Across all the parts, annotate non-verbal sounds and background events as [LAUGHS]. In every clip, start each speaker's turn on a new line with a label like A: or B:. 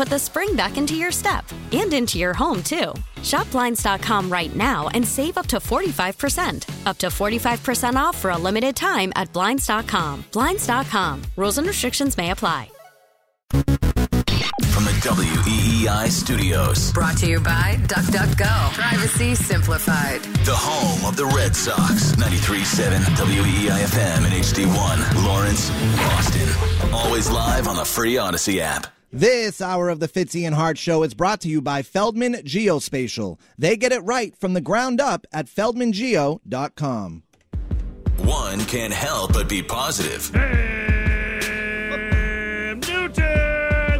A: put the spring back into your step and into your home, too. Shop Blinds.com right now and save up to 45%. Up to 45% off for a limited time at Blinds.com. Blinds.com. Rules and restrictions may apply.
B: From the WEEI studios,
C: Brought to you by DuckDuckGo. Privacy simplified.
B: the home of the Red Sox, 93.7 WEEI FM and HD1, Lawrence, Boston. Always live on the free Odyssey app.
D: This hour of the Fitzy and Hart Show is brought to you by Feldman Geospatial. They get it right from the ground up at feldmangeo.com.
B: One can't help but be positive.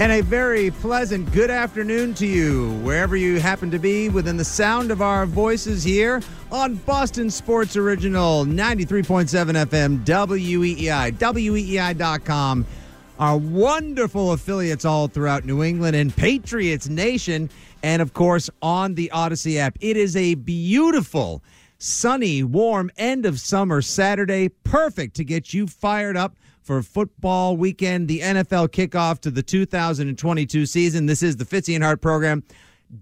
E: And a very pleasant good afternoon to you, wherever you happen to be within the sound of our voices here on Boston Sports Original 93.7 FM, WEEI, WEEI.com, our wonderful affiliates all throughout New England and Patriots Nation, and of course on the Odyssey app. It is a beautiful, sunny, warm end of summer Saturday, perfect to get you fired up for football weekend, the NFL kickoff to the 2022 season. This is the Fitzy and Hart program,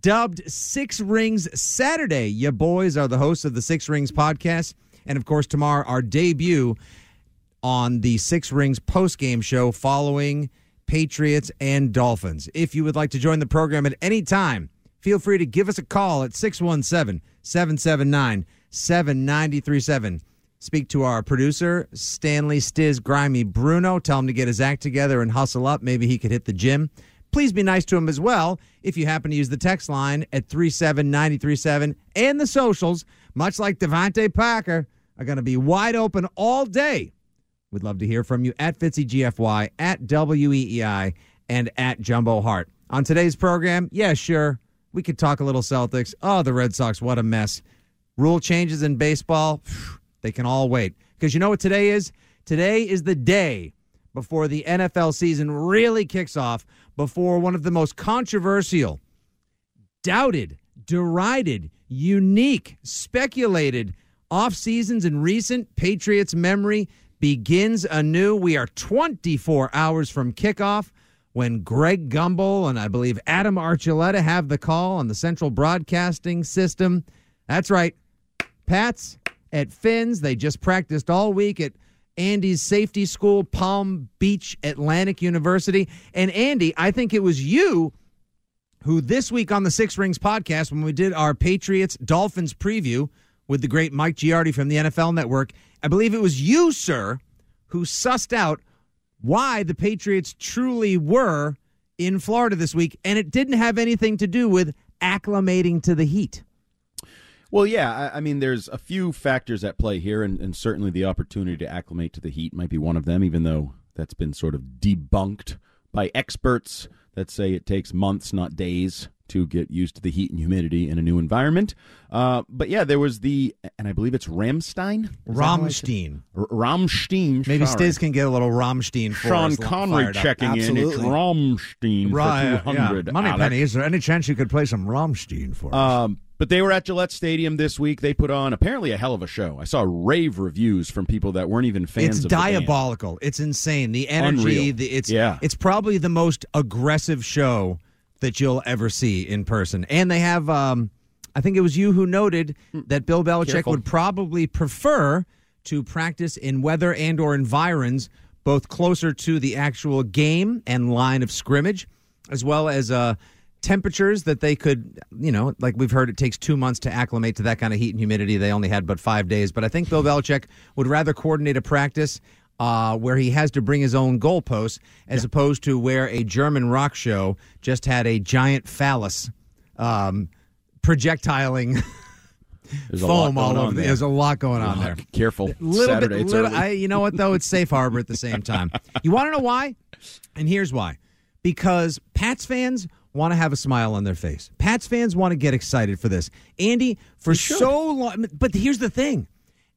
E: dubbed Six Rings Saturday. You boys are the hosts of the Six Rings podcast. And of course, tomorrow, our debut on the Six Rings post-game show following Patriots and Dolphins. If you would like to join the program at any time, feel free to give us a call at 617 779 7937. Speak to our producer, Stanley Stiz Grimy Bruno. Tell him to get his act together and hustle up. Maybe he could hit the gym. Please be nice to him as well if you happen to use the text line at 37937. And the socials, much like DeVante Parker, are going to be wide open all day. We'd love to hear from you at FitzyGFY, at WEEI, and at Jumbo Hart. On today's program, yeah, sure, we could talk a little Celtics. Oh, the Red Sox, what a mess. Rule changes in baseball, they can all wait. Because you know what today is? Today is the day before the NFL season really kicks off, before one of the most controversial, doubted, derided, unique, speculated off seasons in recent Patriots memory begins anew. We are 24 hours from kickoff when Greg Gumbel and I believe Adam Archuleta have the call on the Central Broadcasting System. That's right. Pats at Finn's. They just practiced all week at Andy's safety school, Palm Beach Atlantic University. And Andy, I think it was you who this week on the Six Rings podcast, when we did our Patriots Dolphins preview with the great Mike Giardi from the NFL Network, I believe it was you, sir, who sussed out why the Patriots truly were in Florida this week. And it didn't have anything to do with acclimating to the heat.
F: Well, yeah, I, I mean, there's a few factors at play here, and, and certainly the opportunity to acclimate to the heat might be one of them, even though that's been sort of debunked by experts that say it takes months, not days, to get used to the heat and humidity in a new environment. Uh, but yeah, there was the, and I believe it's Rammstein.
E: Rammstein.
F: Rammstein.
E: Maybe
F: sorry.
E: Stiz can get a little Rammstein for
F: Sean
E: us
F: Connery
E: fired up.
F: checking in. It's
D: Absolutely.
F: Rammstein
E: Right,
F: for
E: yeah. Money
F: Alex.
E: Penny, is there any chance you could play some Rammstein for us?
F: Um, but they were at Gillette Stadium this week. They put on apparently a hell of a show. I saw rave reviews from people that weren't even fans
E: it's
F: of the band.
E: diabolical. It's insane. The energy. The, it's
F: Yeah.
E: It's probably the most aggressive show that you'll ever see in person. And they have. Um, I think it was you who noted that Bill Belichick
F: Careful.
E: would probably prefer to practice in weather and or environs both closer to the actual game and line of scrimmage, as well as uh, temperatures that they could, you know, like we've heard, it takes two months to acclimate to that kind of heat and humidity. They only had but five days. But I think Bill Belichick would rather coordinate a practice uh, where he has to bring his own goalposts as opposed to where a German rock show just had a giant phallus um, projectiling [LAUGHS]
F: There's a lot
E: foam all over.
F: there.
E: There's a lot going on there.
F: Careful.
E: Little
F: Saturday,
E: bit, little. I, you know what though? It's safe harbor at the same time. [LAUGHS] You want to know why? And here's why: because Pats fans want to have a smile on their face. Pats fans want to get excited for this. Andy, for so long, but here's the thing.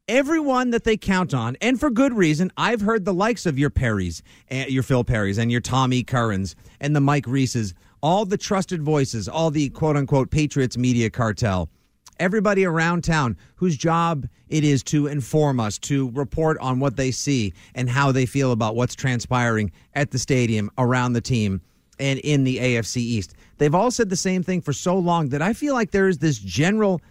E: Everyone that they count on, and for good reason, I've heard the likes of your Perrys, eh, your Phil Perrys, and your Tommy Currans, and the Mike Reisses, all the trusted voices, all the quote unquote Patriots media cartel everybody around town whose job it is to inform us, to report on what they see and how they feel about what's transpiring at the stadium, around the team, and in the AFC East. They've all said the same thing for so long that I feel like there is this general.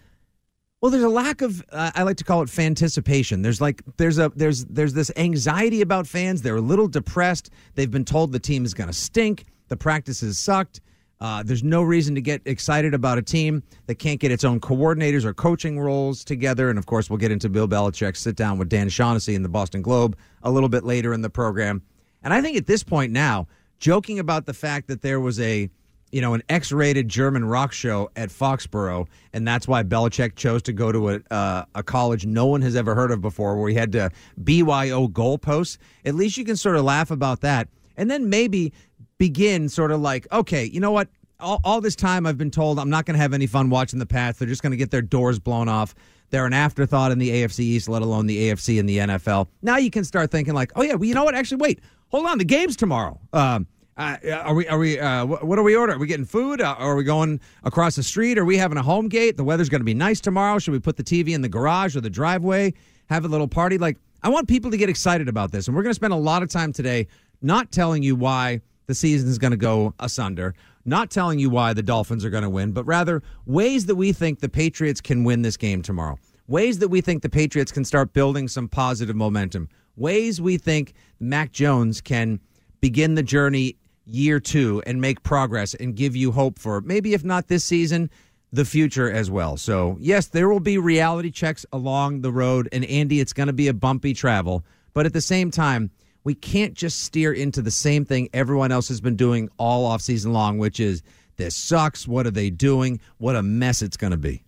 E: Well, there's a lack of uh, I like to call it fanticipation. There's like there's a there's there's this anxiety about fans. They're a little depressed. They've been told the team is going to stink. The practices sucked. Uh, there's no reason to get excited about a team that can't get its own coordinators or coaching roles together. And of course, we'll get into Bill Belichick's sit down with Dan Shaughnessy in the Boston Globe a little bit later in the program. And I think at this point now, joking about the fact that there was a you know an X-rated German rock show at Foxborough, and that's why Belichick chose to go to a uh, a college no one has ever heard of before, where he had to BYO goalposts. At least you can sort of laugh about that, and then maybe begin sort of like, okay, you know what? All, all this time I've been told I'm not going to have any fun watching the Pats. They're just going to get their doors blown off. They're an afterthought in the AFC East, let alone the AFC and the NFL. Now you can start thinking like, oh yeah, well you know what? Actually, wait, hold on, the game's tomorrow. Um, uh, are we? Are we? Uh, what are we ordering? Are we getting food? Uh, are we going across the street? Are we having a home gate? The weather's going to be nice tomorrow. Should we put the TV in the garage or the driveway? Have a little party? Like I want people to get excited about this, and we're going to spend a lot of time today not telling you why the season is going to go asunder, not telling you why the Dolphins are going to win, but rather ways that we think the Patriots can win this game tomorrow. Ways that we think the Patriots can start building some positive momentum. Ways we think Mac Jones can begin the journey year two and make progress and give you hope for maybe, if not this season, the future as well. So, yes, there will be reality checks along the road. And, Andy, it's going to be a bumpy travel. But at the same time, we can't just steer into the same thing everyone else has been doing all off season long, which is this sucks. What are they doing? What a mess it's going to be.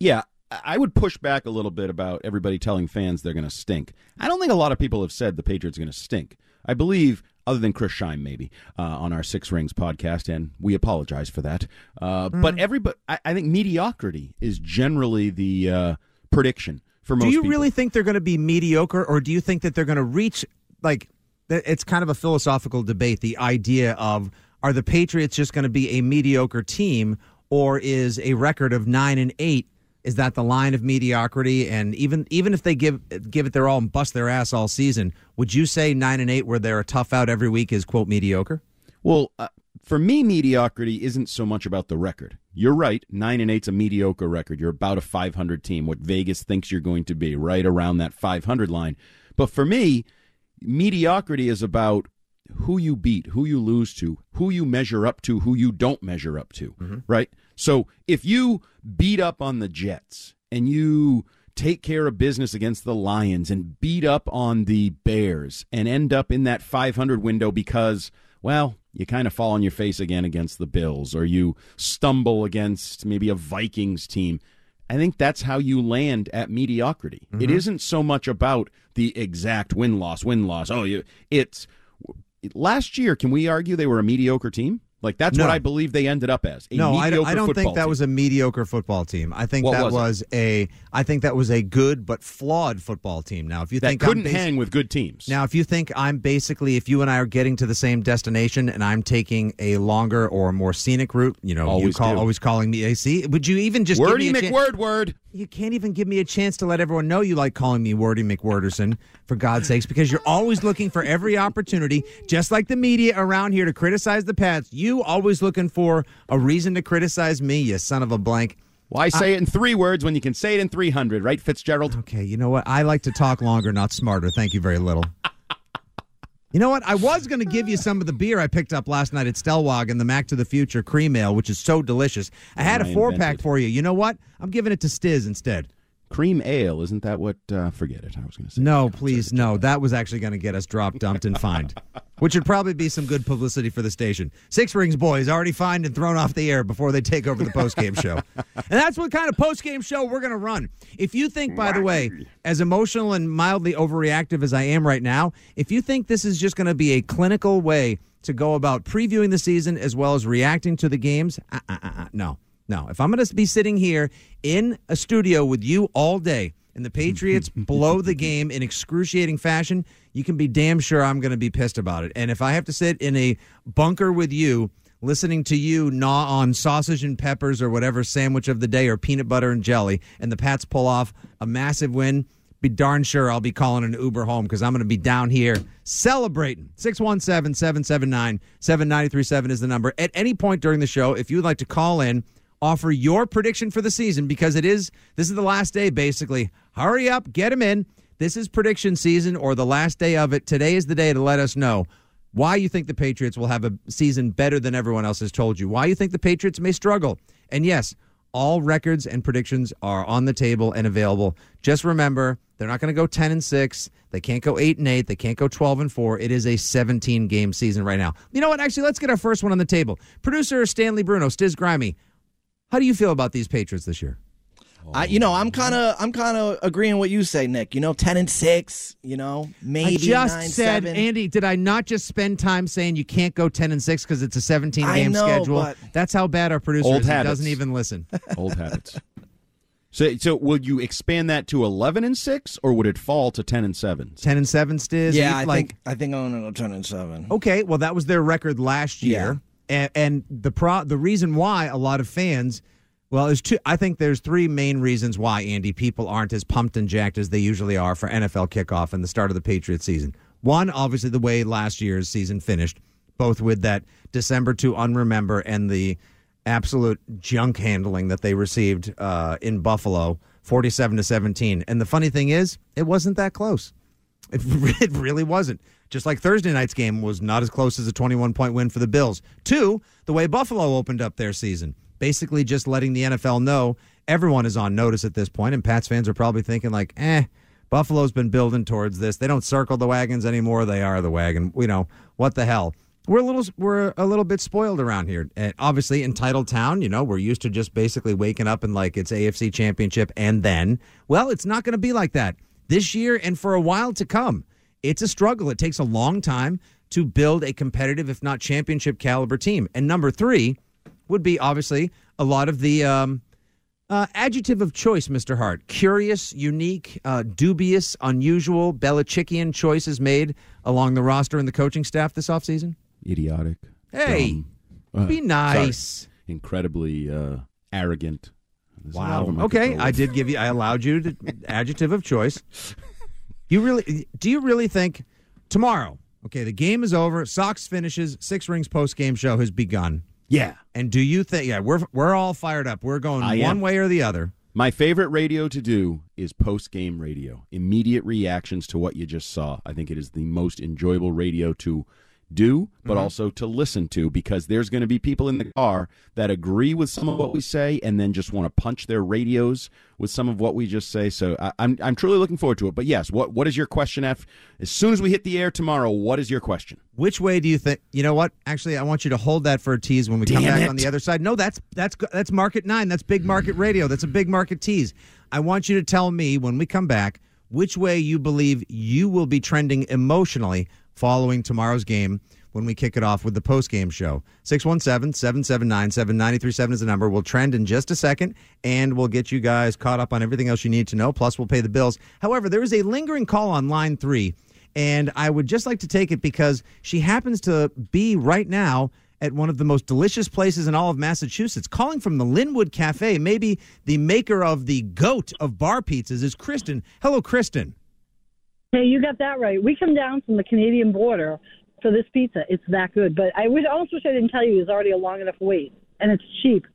F: Yeah, I would push back a little bit about everybody telling fans they're going to stink. I don't think a lot of people have said the Patriots are going to stink. I believe, other than Chris Scheim, maybe uh, on our Six Rings podcast, and we apologize for that. Uh,
E: Mm.
F: But everybody, I, I think mediocrity is generally the uh, prediction for most.
E: do you
F: people.
E: really think they're going to be mediocre, or do you think that they're going to reach like? It's kind of a philosophical debate. The idea of are the Patriots just going to be a mediocre team, or is a record of nine and eight? Is that the line of mediocrity? And even even if they give give it their all and bust their ass all season, would you say nine and eight, where they're a tough out every week, is quote mediocre?
F: Well, uh, for me, mediocrity isn't so much about the record. You're right. Nine and eight's a mediocre record. You're about a 500 team. What Vegas thinks you're going to be, right around that 500 line. But for me, mediocrity is about who you beat, who you lose to, who you measure up to, who you don't measure up to, mm-hmm. right? So if you beat up on the Jets and you take care of business against the Lions and beat up on the Bears and end up in that 500 window because, well, you kind of fall on your face again against the Bills or you stumble against maybe a Vikings team. I think that's how you land at mediocrity. It mm-hmm. isn't so much about the exact win loss, win loss. Oh, you it's last year, can we argue they were a mediocre team? Like that's
E: No.
F: what I believe they ended up as. A
E: no, I, don't- I don't think that
F: team.
E: was a mediocre football team. I think
F: What
E: that
F: was
E: was, a. I think that was a good but flawed football team. Now, if you
F: that
E: think
F: couldn't
E: I'm basi-
F: hang with good teams.
E: Now, if you think I'm basically, if you and I are getting to the same destination and I'm taking a longer or more scenic route, you know, you
F: Always
E: call
F: do.
E: always calling me AC. Would you even just
F: Wordy
E: give me a
F: McWord word.
E: You can't even give me a chance to let everyone know you like calling me Wordy McWorderson, for God's sakes, because you're always looking for every opportunity, just like the media around here, to criticize the Pats. You always looking for a reason to criticize me, you son of a blank.
F: Why say it in three words when you can say it in 300, right, Fitzgerald?
E: Okay, you know what? I like to talk longer, not smarter. Thank you very little. [LAUGHS] You know what? I was going to give you some of the beer I picked up last night at Stellwagen, the Mac to the Future Cream Ale, which is so delicious. I had a four pack for you. You know what? I'm giving it to Stiz instead.
F: Cream ale, isn't that what? Uh, forget it. I was going to say.
E: No, please, no. That was actually going to get us dropped, dumped, and fined, [LAUGHS] which would probably be some good publicity for the station. Six Rings boys already fined and thrown off the air before they take over the postgame show. And that's what kind of postgame show we're going to run. If you think, by the way, as emotional and mildly overreactive as I am right now, if you think this is just going to be a clinical way to go about previewing the season as well as reacting to the games, uh, uh, uh, uh, no. No, if I'm going to be sitting here in a studio with you all day and the Patriots [LAUGHS] blow the game in excruciating fashion, you can be damn sure I'm going to be pissed about it. And if I have to sit in a bunker with you, listening to you gnaw on sausage and peppers or whatever sandwich of the day or peanut butter and jelly, and the Pats pull off a massive win, be darn sure I'll be calling an Uber home because I'm going to be down here celebrating. 617 779 7937 is the number. At any point during the show, if you would like to call in, offer your prediction for the season because it is, this is the last day basically. Hurry up, get them in. This is prediction season or the last day of it. Today is the day to let us know why you think the Patriots will have a season better than everyone else has told you, why you think the Patriots may struggle. And yes, all records and predictions are on the table and available. Just remember, they're not going to go 10 and 6. They can't go 8 and 8. They can't go 12 and 4. It is a 17 game season right now. You know what? Actually, let's get our first one on the table. Producer Stanley Bruno, Stiz Grimy. How do you feel about these Patriots this year?
D: I, you know, I'm kind of, I'm kind of agreeing what you say, Nick. You know, ten and six. You know, maybe
E: I just
D: nine,
E: said,
D: seven.
E: Andy, did I not just spend time saying you can't go 10 and 6 because it's a 17 game
D: know,
E: schedule?
D: but-
E: That's how bad our producer
F: Old
E: is. He doesn't even listen. [LAUGHS]
F: Old habits. So, so will you expand that to eleven and six, or would it fall to ten and seven?
E: 10 and 7 Stiz.
D: yeah, I
E: like,
D: think, I think I'm gonna go ten and seven.
E: Okay, well, that was their record last year, and, and the pro the reason why a lot of fans, well, there's two. I think there's three main reasons why Andy people aren't as pumped and jacked as they usually are for NFL kickoff and the start of the Patriots season. One, obviously, the way last year's season finished, both with that December to unremember and the absolute junk handling that they received uh, in Buffalo, forty-seven to seventeen. And the funny thing is, it wasn't that close. It, [LAUGHS] it really wasn't. Just like Thursday night's game was not as close as a 21 point win for the Bills. Two, the way Buffalo opened up their season, basically just letting the NFL know everyone is on notice at this point, and Pats fans are probably thinking like, eh. Buffalo's been building towards this. They don't circle the wagons anymore. They are the wagon. You know what the hell? We're a little we're a little bit spoiled around here. And obviously, entitled town. You know, we're used to just basically waking up and like it's AFC Championship, and then well, it's not going to be like that this year and for a while to come. It's a struggle. It takes a long time to build a competitive, if not championship caliber team. And number three would be obviously a lot of the um, uh, adjective of choice, Mr. Hart. Curious, unique, uh, dubious, unusual, Belichickian choices made along the roster and the coaching staff this offseason?
F: Idiotic.
E: Hey,
F: uh,
E: be nice.
F: sorry, incredibly uh, arrogant. There's a lot of them I could
E: Okay, I did give you. I allowed you the adjective of choice. [LAUGHS] You really? Do you really think tomorrow? Okay, the game is over. Sox finishes. Six Rings post game show has begun.
F: Yeah.
E: And do you think? Yeah, we're we're all fired up. We're going
F: I
E: one
F: am.
E: way or the other.
F: My favorite radio to do is post game radio. Immediate reactions to what you just saw. I think it is the most enjoyable radio to do, but
E: Mm-hmm.
F: also to listen to because there's going to be people in the car that agree with some of what we say and then just want to punch their radios with some of what we just say. So I, I'm I'm truly looking forward to it. But yes, what what is your question? F as soon as we hit the air tomorrow, what is your question?
E: Which way do you think? You know what? Actually, I want you to hold that for a tease when we come back
F: it.
E: on the other side. No, that's that's that's market nine. That's big market radio. That's a big market tease. I want you to tell me when we come back which way you believe you will be trending emotionally following tomorrow's game when we kick it off with the post game show. 617 779 7937 is the number. We'll trend in just a second and we'll get you guys caught up on everything else you need to know. Plus, we'll pay the bills. However, there is a lingering call on line three, and I would just like to take it because she happens to be right now at one of the most delicious places in all of Massachusetts. Calling from the Lynwood Cafe, maybe the maker of the goat of bar pizzas is Kristen. Hello, Kristen.
G: Hey, you got that right. We come down from the Canadian border for this pizza. It's that good. But I would almost wish I didn't tell you it's already a long enough wait, and it's cheap.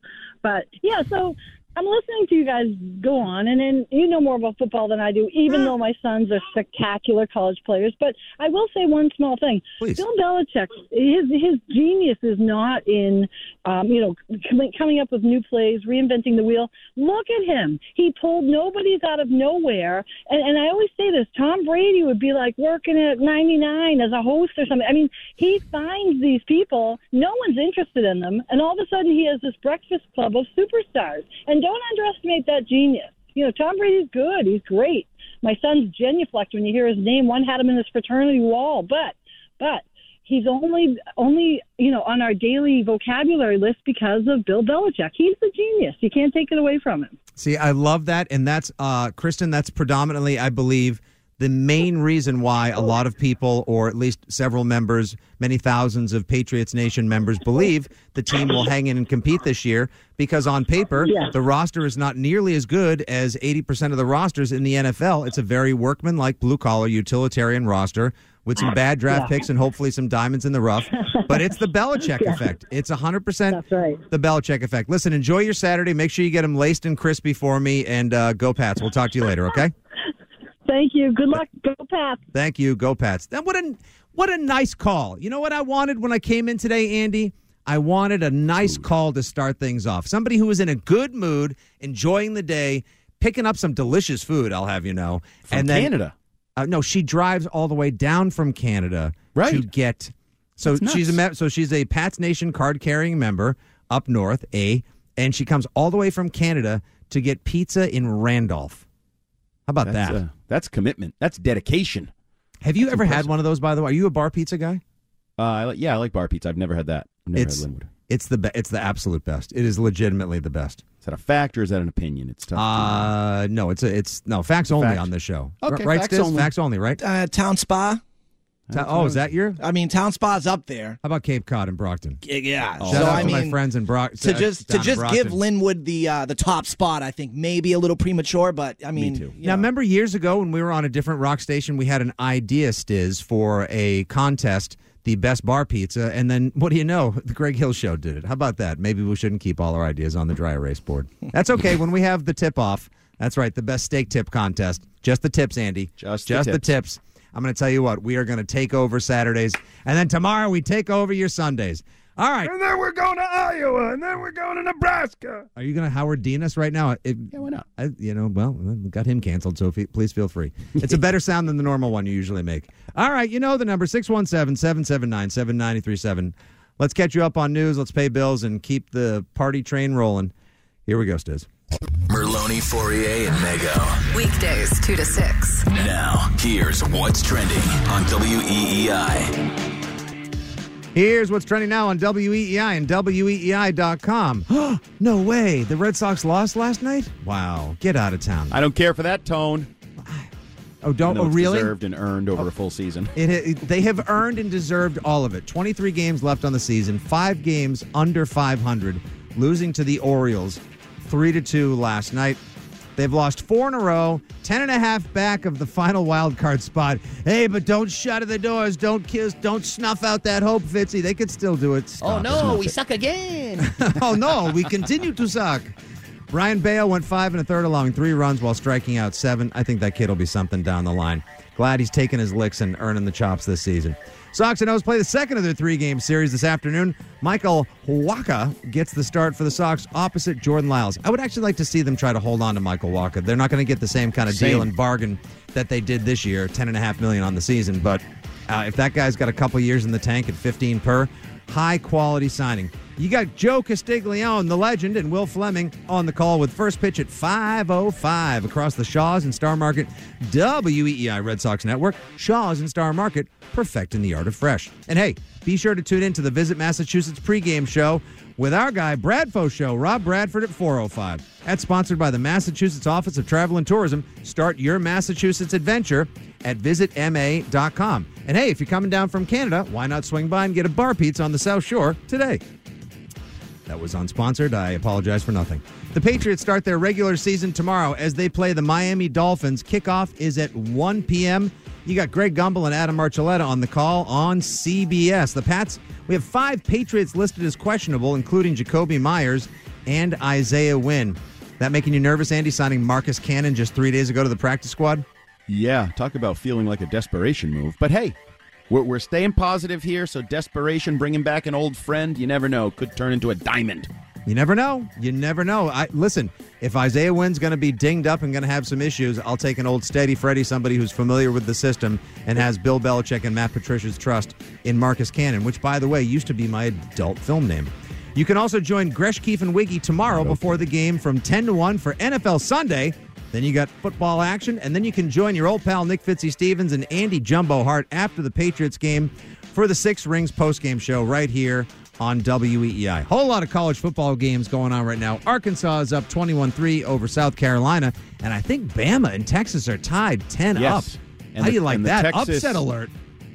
G: But yeah, so I'm listening to you guys go on, and then you know more about football than I do, even though my sons are spectacular college players. But I will say one small thing:
E: Please.
G: Bill Belichick, his his genius is not in, um, you know, coming coming up with new plays, reinventing the wheel. Look at him; he pulled nobody's out of nowhere. And, and I always say this: Tom Brady would be like working at 99 as a host or something. I mean, he finds these people, no one's interested in them, and all of a sudden he has this breakfast club of superstars. And don't underestimate that genius. You know, Tom Brady's good. He's great. My son's genuflect when you hear his name. One had him in his fraternity wall, but but he's only only you know on our daily vocabulary list because of Bill Belichick. He's the genius. You can't take it away from him.
E: See, I love that. And that's, uh, Kristen, that's predominantly, I believe, the main reason why a lot of people, or at least several members, many thousands of Patriots Nation members, believe the team will hang in and compete this year because on paper,
G: Yeah.
E: the roster is not nearly as good as 80% of the rosters in the NFL. It's a very workmanlike, blue collar, utilitarian roster with some bad draft
G: Yeah.
E: picks and hopefully some diamonds in the rough. [LAUGHS] But it's the Belichick effect. It's 100%
G: That's right.
E: the Belichick effect. Listen, enjoy your Saturday. Make sure you get them laced and crispy for me, and uh, go Pats. We'll talk to you later, okay?
G: Thank you. Good luck. Go Pats.
E: Thank you. Go Pats. Then what a what a nice call. You know what I wanted when I came in today, Andy? I wanted a nice call to start things off. Somebody who was in a good mood, enjoying the day, picking up some delicious food. I'll have you know.
F: From
E: and then,
F: Canada.
E: Uh, no, she drives all the way down from Canada
F: Right.
E: to get. So she's a so she's a Pats Nation card carrying member up north, a, and she comes all the way from Canada to get pizza in Randolph. How about
F: That's,
E: that?
F: uh, that's commitment. That's dedication.
E: Have you
F: that's
E: ever had one of those? By the way, are you a bar pizza guy?
F: Uh, I yeah, I like bar pizza. I've never had that. I've never
E: it's
F: had Lynwood.
E: it's the be- it's the absolute best. It is legitimately the best.
F: Is that a fact or is that an opinion? It's tough. to-
E: Uh no, it's a, it's no facts only
F: Fact.
E: on this show.
F: Okay,
E: right?
F: facts
E: Stiz?
F: only.
E: Facts only, right?
D: Uh, Town Spa.
E: Ta- oh, is that your?
D: I mean, Town Spa's up there.
E: How about Cape Cod and Brockton?
D: Yeah.
E: Shout
D: so
E: out
D: I
E: to
D: mean,
E: my friends in Brock.
D: to
E: uh,
D: just to
E: down in
D: just give
E: Brockton.
D: Lynwood the uh, the top spot, I think maybe a little premature, but I mean,
F: too.
D: you
E: Now,
D: know.
E: remember years ago when we were on a different rock station, we had an idea, Stiz, for a contest, the best bar pizza, and then what do you know? [LAUGHS] The Greg Hill Show did it. How about that? Maybe we shouldn't keep all our ideas on the dry erase board. That's okay. when we have the tip off, that's right, the best steak tip contest. Just the tips, Andy.
F: Just the
E: just the
F: tips.
E: Tips. I'm going to tell you what, we are going to take over Saturdays, and then tomorrow we take over your Sundays. All right.
H: And then we're going to Iowa, and then we're going to Nebraska.
E: Are you going to Howard Dean us right now? It,
F: yeah, why not?
E: I, you know, well, we got him canceled, so fe- please feel free. It's a better [LAUGHS] sound than the normal one you usually make. All right, you know the number 617 779 7937. Let's catch you up on news. Let's pay bills and keep the party train rolling. Here we go, Stiz.
B: Merloni, Fauria, and Mego.
C: Weekdays 2 to 6.
B: Now, here's what's trending on E WEEI.
E: Here's what's trending now on WEEI and E WEEI.com. [GASPS] no way. The Red Sox lost last night? Wow. Get out of town.
F: I don't care for that tone.
E: oh, don't. Oh, really?
F: Deserved and earned over a oh. full season.
E: It, it, they have earned and deserved all of it. 23 games left on the season, five games under 500, losing to the Orioles 3 to 2 last night. They've lost four in a row, 10 and a half back of the final wild card spot. Hey, but don't shut the doors. Don't kiss. Don't snuff out that hope, Fitzy. They could still do it. Oh, Stop oh no, we it.
D: suck again. [LAUGHS]
E: oh no, we continue to suck. Brayan Bello went five and a third, allowing three runs while striking out seven. I think that kid will be something down the line. Glad he's taking his licks and earning the chops this season. Sox and O's play the second of their three-game series this afternoon. Michael Wacha gets the start for the Sox opposite Jordan Lyles. I would actually like to see them try to hold on to Michael Wacha. They're not going to get the same kind of deal and bargain that they did this year, ten and a half million on the season. But uh, if that guy's got a couple years in the tank at 15 per, high quality signing. You got Joe Castiglione, the legend, and Will Fleming on the call with first pitch at 5.05 across the Shaws and Star Market WEEI Red Sox Network. Shaws and Star Market, perfecting the art of fresh. And hey, be sure to tune in to the Visit Massachusetts pregame show with our guy, Bradfo Show, Rob Bradford at 4.05. That's sponsored by the Massachusetts Office of Travel and Tourism. Start your Massachusetts adventure at visitma.com. And hey, if you're coming down from Canada, why not swing by and get a bar pizza on the South Shore today? That was unsponsored. I apologize for nothing. The Patriots start their regular season tomorrow as they play the Miami Dolphins. Kickoff is at 1 p.m. You got Greg Gumbel and Adam Archuleta on the call on CBS. The Pats, we have five Patriots listed as questionable, including Jakobi Meyers and Isaiah Wynn. That making you nervous, Andy, signing Marcus Cannon just three days ago to the practice squad?
F: Yeah, talk about feeling like a desperation move. But hey, we're, we're staying positive here, so desperation, bringing back an old friend, you never know, could turn into a diamond.
E: You never know. You never know. I listen. If Isaiah Wynn's going to be dinged up and going to have some issues, I'll take an old steady Freddy, somebody who's familiar with the system and has Bill Belichick and Matt Patricia's trust in Marcus Cannon, which, by the way, used to be my adult film name. You can also join Gresh, Keefe, and Wiggy tomorrow before the game from 10 to 1 for NFL Sunday. Then you got football action, and then you can join your old pal Nick Fitzy Stevens and Andy Jumbo Hart after the Patriots game for the Six Rings postgame show right here on WEEI. Whole lot of college football games going on right now. Arkansas is up 21-3 over South Carolina, and I think Bama and Texas are tied 10
F: Yes.
E: up.
F: And
E: How
F: the-
E: do you like that?
F: Texas-
E: Upset alert.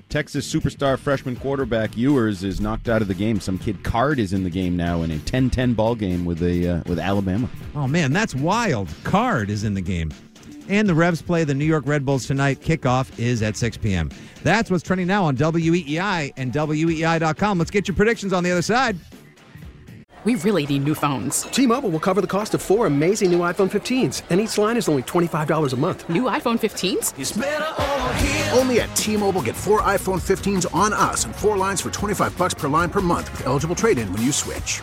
F: Texas superstar freshman quarterback Ewers is knocked out of the game. Some kid Card is in the game now in a 10-10 ball game with a uh, with Alabama.
E: Oh man, that's wild. Card is in the game. And the Revs play the New York Red Bulls tonight. Kickoff is at 6 p.m. That's what's trending now on WEEI and E WEEI.com. Let's get your predictions on the other side.
I: We really need new phones.
J: T-Mobile will cover the cost of four amazing new iPhone 15s, and each line is only $25 a month.
I: New iPhone 15s?
K: Only at T-Mobile get four iPhone 15s on us and four lines for 25 bucks per line per month with eligible trade-in when you switch.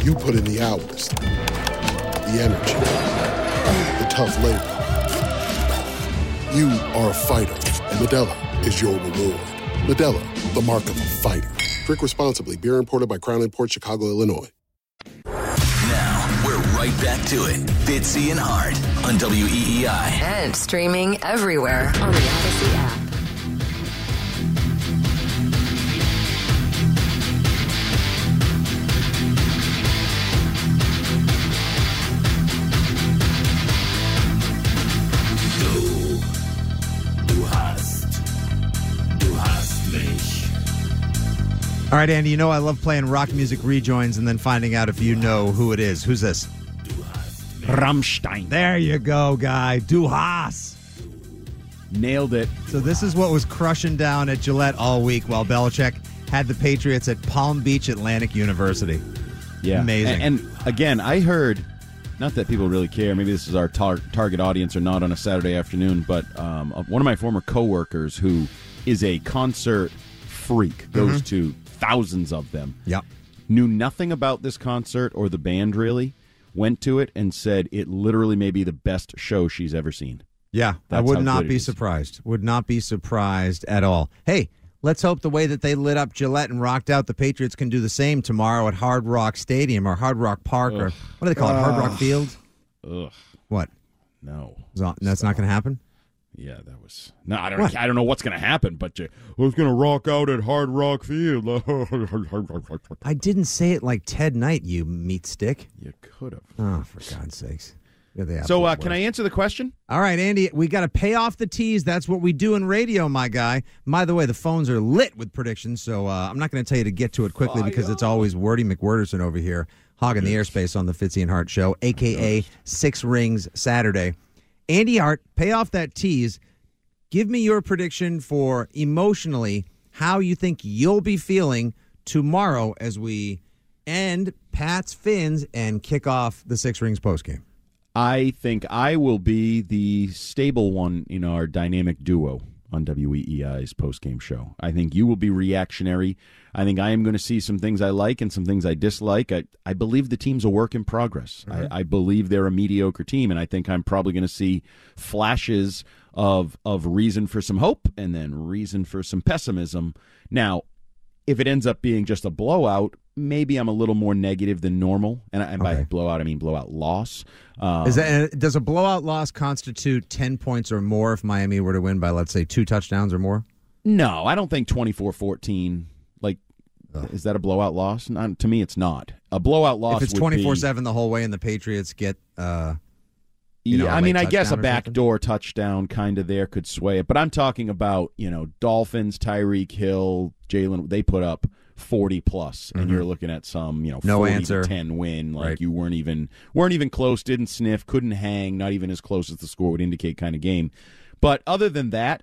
L: You put in the hours, the energy, the tough labor. You are a fighter, and Modelo is your reward. Modelo, the mark of a fighter. Drink responsibly. Beer imported by Crown Port Chicago, Illinois.
B: Now, we're right back to it. Fitzy and Hart on WEEI.
C: And streaming everywhere on the Odyssey app.
E: All right, Andy, you know I love playing rock music rejoins and then finding out if you know who it is. Who's this?
F: Rammstein.
E: There you go, guy. Du hast.
F: Nailed it.
E: So this is what was crushing down at Gillette all week while Belichick had the Patriots at Palm Beach Atlantic University.
F: Yeah,
E: Amazing.
F: And, and again, I heard, not that people really care. Maybe this is our tar- target audience or not on a Saturday afternoon, but um, uh, one of my former coworkers who is a concert freak goes
E: Mhm.
F: to thousands of them.
E: Yep.
F: knew nothing about this concert or the band really, went to it and said it literally may be the best show she's ever seen.
E: Yeah, I would not be
F: is.
E: surprised. Would not be surprised at all. Hey, let's hope the way that they lit up Gillette and rocked out the Patriots can do the same tomorrow at Hard Rock Stadium or Hard Rock Park or what do they call it? Hard Rock Field?
F: Ugh.
E: What?
F: No.
E: That's not going to happen?
F: Yeah, that was no. I don't.
E: What?
F: I don't know what's going to happen, but I going to rock out at Hard Rock Field. [LAUGHS]
E: I didn't say it like Ted Knight, you meat stick.
F: You could have.
E: Oh, for God's sakes.
F: So, uh, can I answer the question?
E: All right, Andy, we got to pay off the teas. That's what we do in radio, my guy. By the way, the phones are lit with predictions, so uh, I'm not going to tell you to get to it quickly because it's always Wordy McWorderson over here hogging the airspace on the Fitzy and Hart show, aka Six Rings Saturday. Andy Hart, pay off that tease. Give me your prediction for emotionally how you think you'll be feeling tomorrow as we end Pat's Fins and kick off the Six Rings postgame.
F: I think I will be the stable one in our dynamic duo on WEEI's postgame show. I think you will be reactionary. I think I am going to see some things I like and some things I dislike. I, I believe the team's a work in progress. I, mm-hmm. I believe they're a mediocre team, and I think I'm probably going to see flashes of of reason for some hope and then reason for some pessimism. Now, if it ends up being just a blowout, maybe I'm a little more negative than normal. And, and by blowout, I mean blowout loss. Um,
E: Is that, does a blowout loss constitute 10 points or more if Miami were to win by, let's say, two touchdowns or more?
F: No, I don't think 24-14 like is that a blowout loss? Not, to me it's not. A blowout loss
E: if it's twenty
F: four
E: seven the whole way and the Patriots get. Uh, you
F: Yeah,
E: know, a
F: I mean, I guess a backdoor touchdown kind of there could sway it, but I'm talking about you know Dolphins, Tyreek Hill, Jalen. They put up 40 plus, and
E: Mhm.
F: you're looking at some you know
E: No
F: 40 to
E: answer.
F: 10 win. Like
E: Right.
F: you weren't even weren't even close, didn't sniff, couldn't hang, not even as close as the score would indicate kind of game. But other than that,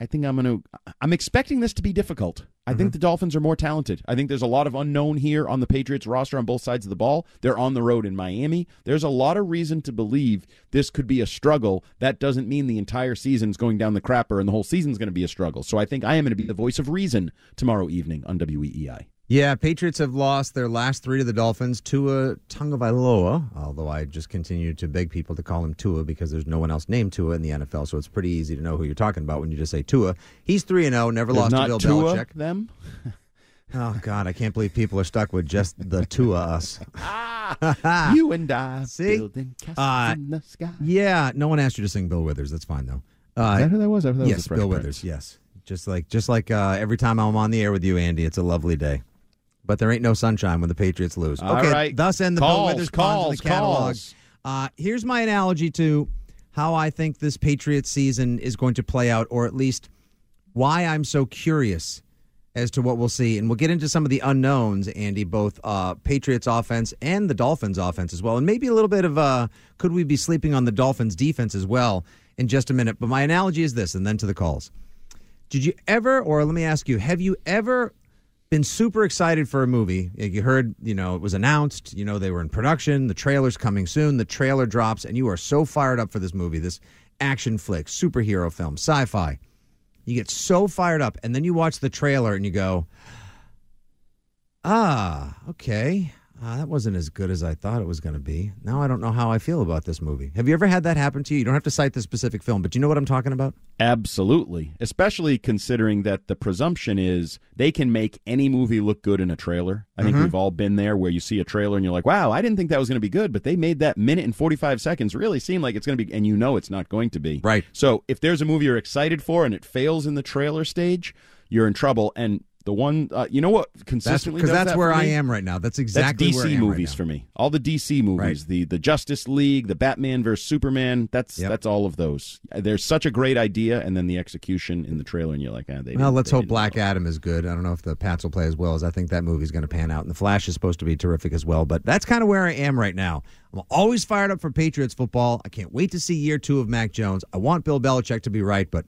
F: I think I'm going to. I'm expecting this to be difficult. I
E: Mm-hmm.
F: think the Dolphins are more talented. I think there's a lot of unknown here on the Patriots roster on both sides of the ball. They're on the road in Miami. There's a lot of reason to believe this could be a struggle. That doesn't mean the entire season's going down the crapper and the whole season's going to be a struggle. So I think I am going to be the voice of reason tomorrow evening on WEEI.
E: Yeah, Patriots have lost their last three to the Dolphins. Tua Tagovailoa, although I just continue to beg people to call him Tua because there's no one else named Tua in the NFL, so it's pretty easy to know who you're talking about when you just say Tua. He's three and zero, never
F: There's
E: lost to Bill
F: Tua
E: Belichick.
F: them. [LAUGHS]
E: Oh God, I can't believe people are stuck with just the Tua us. [LAUGHS]
F: you and I [LAUGHS]
E: See?
F: building castles
E: Uh,
F: in the sky.
E: Yeah, no one asked you to sing Bill Withers. That's fine though. Uh,
F: Is that who that was? I that
E: yes,
F: Fresh
E: Bill
F: Prince.
E: Withers. Yes, just like just like uh, every time I'm on the air with you, Andy, it's a lovely day. But there ain't no sunshine when the Patriots lose.
F: All
E: okay,
F: right.
E: thus end the Bill
F: Calls,
E: Withers puns
F: calls,
E: the catalog.
F: calls.
E: Uh, here's my analogy to how I think this Patriots season is going to play out, or at least why I'm so curious as to what we'll see. And we'll get into some of the unknowns, Andy, both uh, Patriots offense and the Dolphins offense as well. And maybe a little bit of uh, could we be sleeping on the Dolphins defense as well in just a minute. But my analogy is this, and then to the calls. Did you ever, or let me ask you, have you ever been super excited for a movie? You heard, you know, it was announced, you know, they were in production, the trailer's coming soon, the trailer drops, and you are so fired up for this movie, this action flick, superhero film, sci fi. You get so fired up, and then you watch the trailer and you go, ah, okay. Uh, that wasn't as good as I thought it was going to be. Now I don't know how I feel about this movie. Have you ever had that happen to you? You don't have to cite the specific film, but you know what I'm talking about?
F: Absolutely. Especially considering that the presumption is they can make any movie look good in a trailer. I think
E: Mhm.
F: we've all been there where you see a trailer and you're like, wow, I didn't think that was going to be good, but they made that minute and 45 seconds really seem like it's going to be, and you know it's not going to be.
E: Right.
F: So if there's a movie you're excited for and it fails in the trailer stage, you're in trouble. And the one, uh, you know what consistently
E: because
F: does
E: that's
F: that
E: where I am right now. That's exactly
F: that's
E: where I
F: DC
E: right
F: movies
E: now.
F: for me. All the DC movies,
E: Right.
F: the the Justice League, the Batman versus Superman. That's
E: Yep.
F: that's all of those. There's such a great idea, and then the execution in the trailer, and you're like, ah, they.
E: Well, let's
F: they
E: hope Black Adam is good. I don't know if the Pats will play as well as I think that movie's going to pan out. And The Flash is supposed to be terrific as well. But that's kind of where I am right now. I'm always fired up for Patriots football. I can't wait to see year two of Mac Jones. I want Bill Belichick to be right, but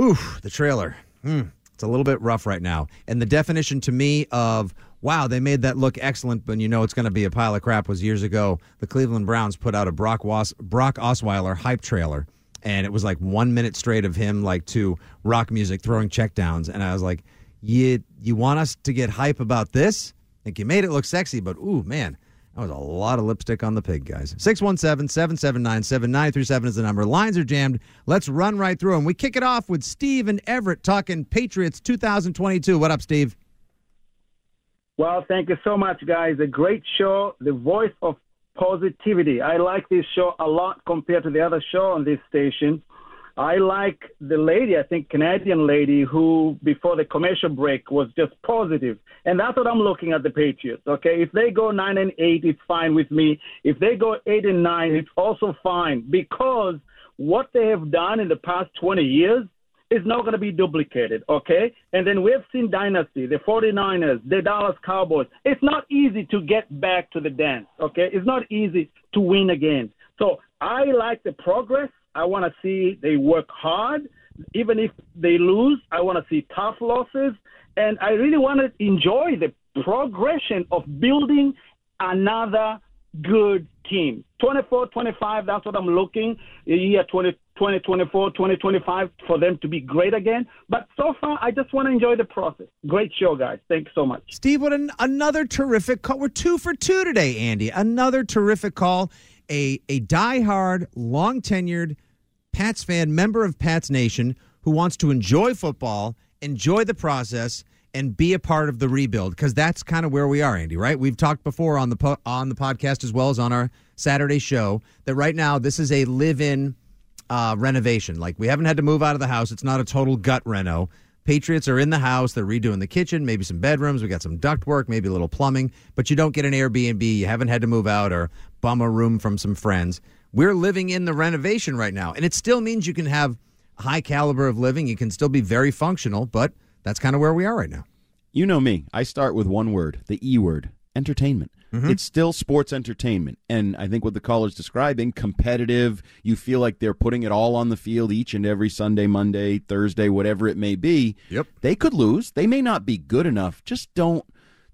E: ooh, the trailer. Hmm, it's a little bit rough right now. And the definition to me of wow, they made that look excellent, but you know it's going to be a pile of crap was years ago. The Cleveland Browns put out a Brock, Was- Brock Osweiler hype trailer and it was like one minute straight of him like to rock music throwing checkdowns and i was like you you want us to get hype about this think you made it look sexy, but ooh, man, that was a lot of lipstick on the pig, guys. 617 779 7937 is the number. Lines are jammed. Let's run right through them. We kick it off with Steve and Everett talking Patriots 2022. What up, Steve?
M: Well, thank you so much, guys. A great show, the voice of positivity. I like this show a lot compared to the other show on this station. I like the lady, I think Canadian lady, who before the commercial break was just positive, and that's what I'm looking at the Patriots. Okay, if they go nine and eight, it's fine with me. If they go eight and nine, it's also fine because what they have done in the past 20 years is not going to be duplicated, okay? And then we've seen dynasty, the 49ers, the Dallas Cowboys. It's not easy to get back to the dance, okay? It's not easy to win again. So I like the progress. I want to see they work hard. Even if they lose, I want to see tough losses. And I really want to enjoy the progression of building another good team. 24, 25, that's what I'm looking. Year 20, 2024, 2025 for them to be great again. But so far, I just want to enjoy the process. Great show, guys. Thanks so much.
E: Steve, what an, another terrific call. We're two for two today, Andy. Another terrific call. A, a diehard, long tenured Pats fan, member of Pats Nation, who wants to enjoy football, enjoy the process, and be a part of the rebuild because that's kind of where we are, Andy. Right? We've talked before on the po- on the podcast as well as on our Saturday show that right now this is a live-in uh, renovation. Like we haven't had to move out of the house. It's not a total gut reno. Patriots are in the house. They're redoing the kitchen, maybe some bedrooms. We got some duct work, maybe a little plumbing, but you don't get an Airbnb. You haven't had to move out or bum a room from some friends. We're living in the renovation right now, and it still means you can have high caliber of living. You can still be very functional, but that's kind of where we are right now.
F: You know me. I start with one word, the E word, entertainment.
E: Mm-hmm.
F: It's still sports entertainment. And I think what the caller's describing, competitive, you feel like they're putting it all on the field each and every Sunday, Monday, Thursday, whatever it may be.
E: Yep.
F: They could lose. They may not be good enough. Just don't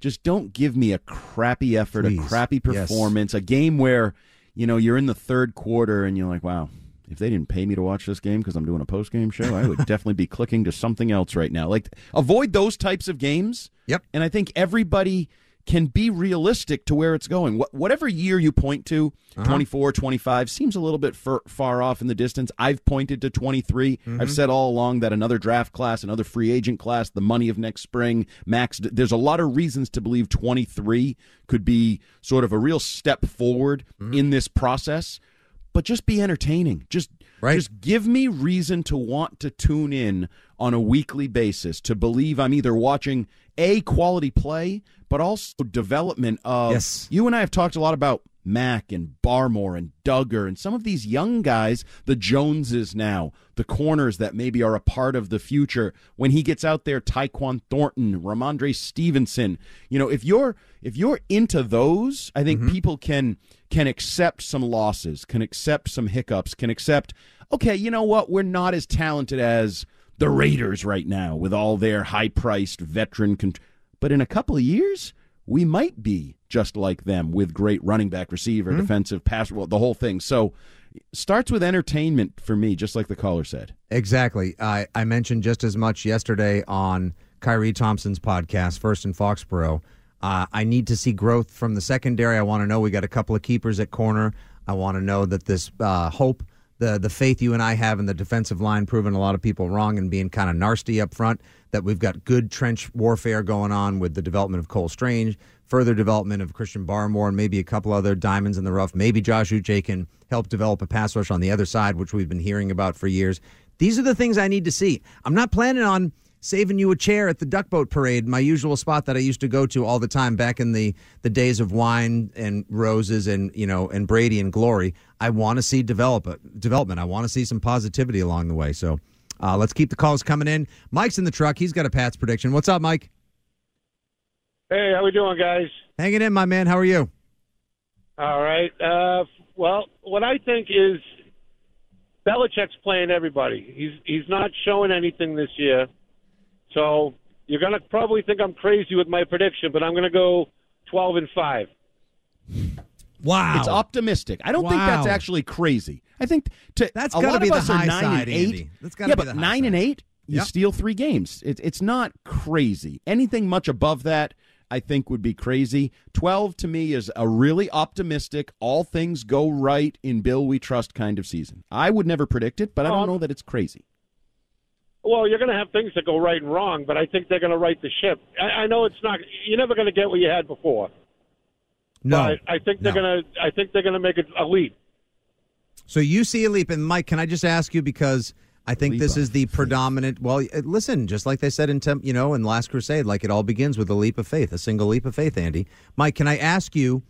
F: just don't give me a crappy effort,
E: Please.
F: a crappy
E: Yes.
F: performance, a game where, you know, you're in the third quarter and you're like, wow, if they didn't pay me to watch this game because I'm doing a post game show, I would [LAUGHS] definitely be clicking to something else right now. Like, avoid those types of games.
E: Yep.
F: And I think everybody can be realistic to where it's going. Wh- whatever year you point to,
E: Uh-huh.
F: 24, 25, seems a little bit far off in the distance. I've pointed to 23.
E: Mhm.
F: I've said all along that another draft class, another free agent class, the money of next spring, max. There's a lot of reasons to believe 23 could be sort of a real step forward
E: Mm-hmm.
F: in this process. But just be entertaining. Just just give me reason to want to tune in on a weekly basis to believe I'm either watching a quality play, but also development of.
E: Yes.
F: You and I have talked a lot about Mack and Barmore and Duggar and some of these young guys, the Joneses now, the corners that maybe are a part of the future. When he gets out there, Tyquan Thornton, Rhamondre Stevenson. You know, if you're if you're into those, I think mm-hmm. people can can accept some losses, can accept some hiccups, can accept, okay, you know what, we're not as talented as the Raiders right now with all their high priced veteran. Con- but in a couple of years, we might be just like them with great running back, receiver, defensive, pass, well, the whole thing. So starts with entertainment for me, just like the caller said.
E: Exactly. I, I mentioned just as much yesterday on Kyrie Thompson's podcast, First in Foxborough. Uh, I need to see growth from the secondary. I want to know we got a couple of keepers at corner. I want to know that this uh, hope, the the faith you and I have in the defensive line, proving a lot of people wrong and being kind of nasty up front. That we've got good trench warfare going on with the development of Cole Strange, further development of Christian Barmore, and maybe a couple other diamonds in the rough. Maybe Josh Uche can help develop a pass rush on the other side, which we've been hearing about for years. These are the things I need to see. I'm not planning on saving you a chair at the duck boat parade, my usual spot that I used to go to all the time back in the, the days of wine and roses and you know and Brady and glory. I want to see develop development. I want to see some positivity along the way. So uh, let's keep the calls coming in. Mike's in the truck. He's got a Pat's prediction. What's up, Mike?
N: Hey, how we doing, guys?
E: Hanging in, my man. How are you?
N: All right. Uh, well, what I think is Belichick's playing everybody. He's he's not showing anything this year, so you're gonna probably think I'm crazy with my prediction, but I'm gonna go twelve and five.
E: Wow,
F: It's optimistic. I don't think that's actually crazy. I think to
E: That's
F: a
E: gotta
F: lot
E: be
F: of
E: the
F: us are
E: high
F: nine
E: side,
F: and eight.
E: Andy. That's gotta
F: yeah,
E: be
F: but
E: the high
F: nine and eight, you
E: Yep.
F: steal three games. It, it's not crazy. Anything much above that, I think would be crazy. 12 to me is a really optimistic, all things go right in Bill we trust kind of season. I would never predict it, but I don't
N: Um,
F: know that it's crazy.
N: Well, you're going to have things that go right and wrong, but I think they're going to right the ship. I, I know it's not. You're never going to get what you had before.
E: No.
N: But I think they're
E: no.
N: going to. I think they're going to make a, a leap.
E: So you see a leap, and Mike, can I just ask you because I think this is the predominant. Well, uh, listen, just like they said in Temp, you know, in Last Crusade, like it all begins with a leap of faith, a single leap of faith. Andy, Mike, can I ask you?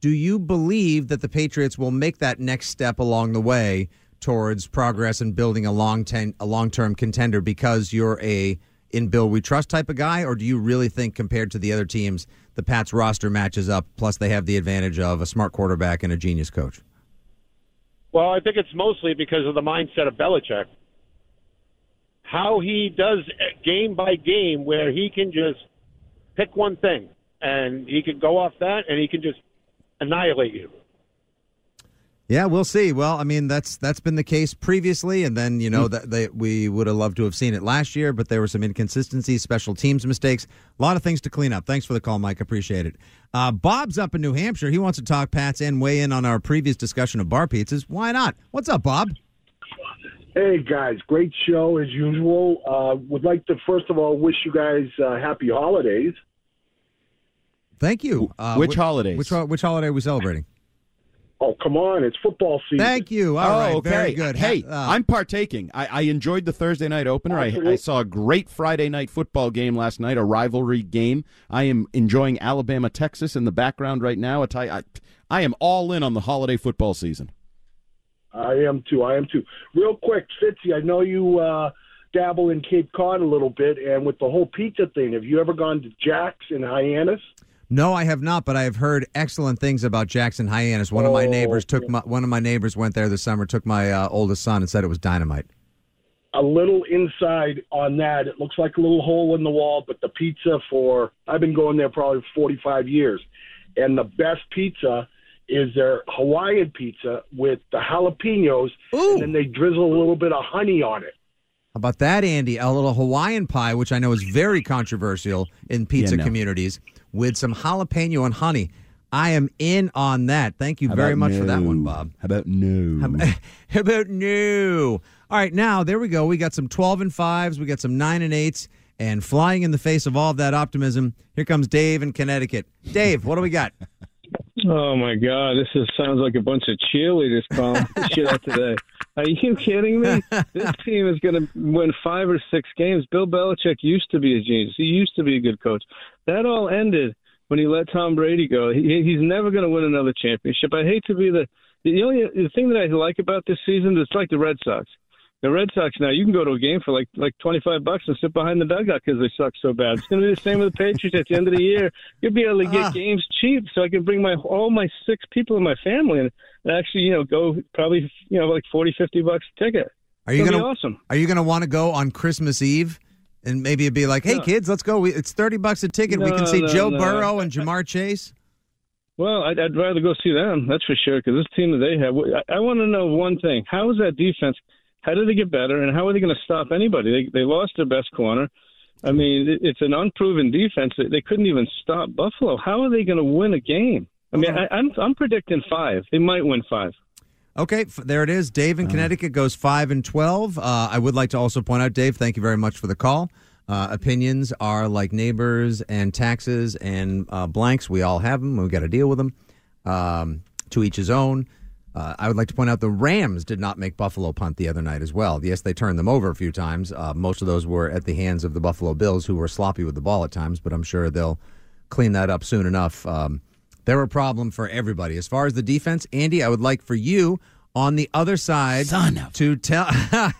E: Do you believe that the Patriots will make that next step along the way towards progress and building a long ten, a long term contender because you're a in Bill we trust type of guy, or do you really think compared to the other teams, the Pats roster matches up? Plus, they have the advantage of a smart quarterback and a genius coach.
N: Well, I think it's mostly because of the mindset of Belichick. How he does game by game, where he can just pick one thing and he can go off that and he can just annihilate you.
E: Yeah, we'll see. Well, I mean that's that's been the case previously, and then you know that they, we would have loved to have seen it last year, but there were some inconsistencies, special teams mistakes, a lot of things to clean up. Thanks for the call, Mike. Appreciate it. Uh, Bob's up in New Hampshire. He wants to talk Pats and weigh in on our previous discussion of bar pizzas. Why not? What's up, Bob?
O: Hey guys, great show as usual. Uh, would like to first of all wish you guys uh, happy holidays.
E: Thank you. Uh,
F: Which
E: wh-
F: holidays?
E: Which which holiday are we celebrating?
O: Oh come on, it's football season.
E: Thank you. All
F: oh,
E: right,
F: okay.
E: very good.
F: Hey,
E: uh,
F: I'm partaking. I, I enjoyed the Thursday night opener. I, I saw a great Friday night football game last night, a rivalry game. I am enjoying Alabama, Texas in the background right now. I, tell I, I am all in on the holiday football season.
O: I am too. I am too. Real quick, Fitzy, I know you uh, dabble in Cape Cod a little bit, and with the whole pizza thing, have you ever gone to Jack's in Hyannis?
E: No, I have not, but I have heard excellent things about Jack's in Hyannis. One of my
O: Oh,
E: neighbors took my one of my neighbors went there this summer, took my uh, oldest son, and said it was dynamite.
O: a little inside on that. It looks like a little hole in the wall, but the pizza for I've been going there probably 45 years, and the best pizza is their Hawaiian pizza with the jalapenos, and then they drizzle a little bit of honey on it.
E: How about that, Andy? A little Hawaiian pie, which I know is very controversial in pizza
F: Yeah, no.
E: communities, with some jalapeno and honey. I am in on that. Thank you
F: How
E: very much for that one. Bob.
F: How about no? [LAUGHS]
E: How about, how about no? All right, now there we go. We got some 12 and 5s, we got some 9 and 8s, and flying in the face of all of that optimism, here comes Dave in Connecticut. Dave, what do we got? [LAUGHS]
P: Oh my God, this is, sounds like a bunch of cheerleaders calling [LAUGHS] shit out today. Are you kidding me? This [LAUGHS] team is going to win five or six games. Bill Belichick used to be a genius. He used to be a good coach. That all ended when he let Tom Brady go. He, he's never going to win another championship. I hate to be the the only the thing that I like about this season is like the Red Sox. The Red Sox now you can go to a game for like like twenty five bucks and sit behind the dugout because they suck so bad. It's going to be the same with the Patriots at the end of the year. You'll be able to get
E: Ah.
P: games cheap, so I can bring my all my six people in my family and actually you know go probably you know like forty fifty bucks a ticket.
E: Are you gonna
P: be awesome?
E: Are you gonna want to go on Christmas Eve? And maybe it'd be like, hey
P: No.
E: kids, let's go. We, it's thirty bucks a ticket. we can see
P: no,
E: Joe
P: no.
E: Burrow and Ja'Marr Chase.
P: Well, I'd, I'd rather go see them. That's for sure. Because this team that they have, I, I want to know one thing: How is that defense? How do they get better? And how are they going to stop anybody? They they lost their best corner. I mean, it, it's an unproven defense. They, couldn't even stop Buffalo. How are they going to win a game? I mean, I, I'm I'm predicting five. They might win five.
E: Okay, f- there it is. Dave in Connecticut goes five and twelve. Uh, I would like to also point out, Dave, thank you very much for the call. Uh, opinions are like neighbors and taxes and uh, blanks. We all have them. We've got to deal with them. Um, to each his own. Uh, I would like to point out the Rams did not make Buffalo punt the other night as well. Yes, they turned them over a few times. Uh, most of those were at the hands of the Buffalo Bills, who were sloppy with the ball at times, but I'm sure they'll clean that up soon enough. Um, they're a problem for everybody. As far as the defense, Andy, I would like for you on the other side to tell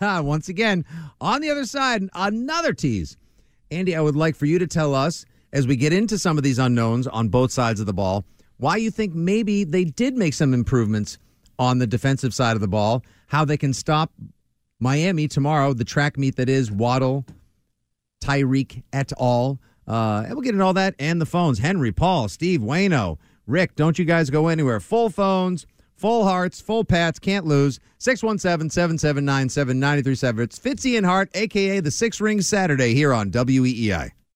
E: [LAUGHS] once again on the other side another tease. Andy, I would like for you to tell us as we get into some of these unknowns on both sides of the ball why you think maybe they did make some improvements on the defensive side of the ball, how they can stop Miami tomorrow, the track meet that is Waddle, Tyreek et al. Uh, and we'll get into all that and the phones. Henry, Paul, Steve, Wayno, Rick, don't you guys go anywhere. Full phones, full hearts, full pats, can't lose. 617 779 7937. It's Fitzy and Hart, a.k.a. the Six Rings Saturday here on WEEI.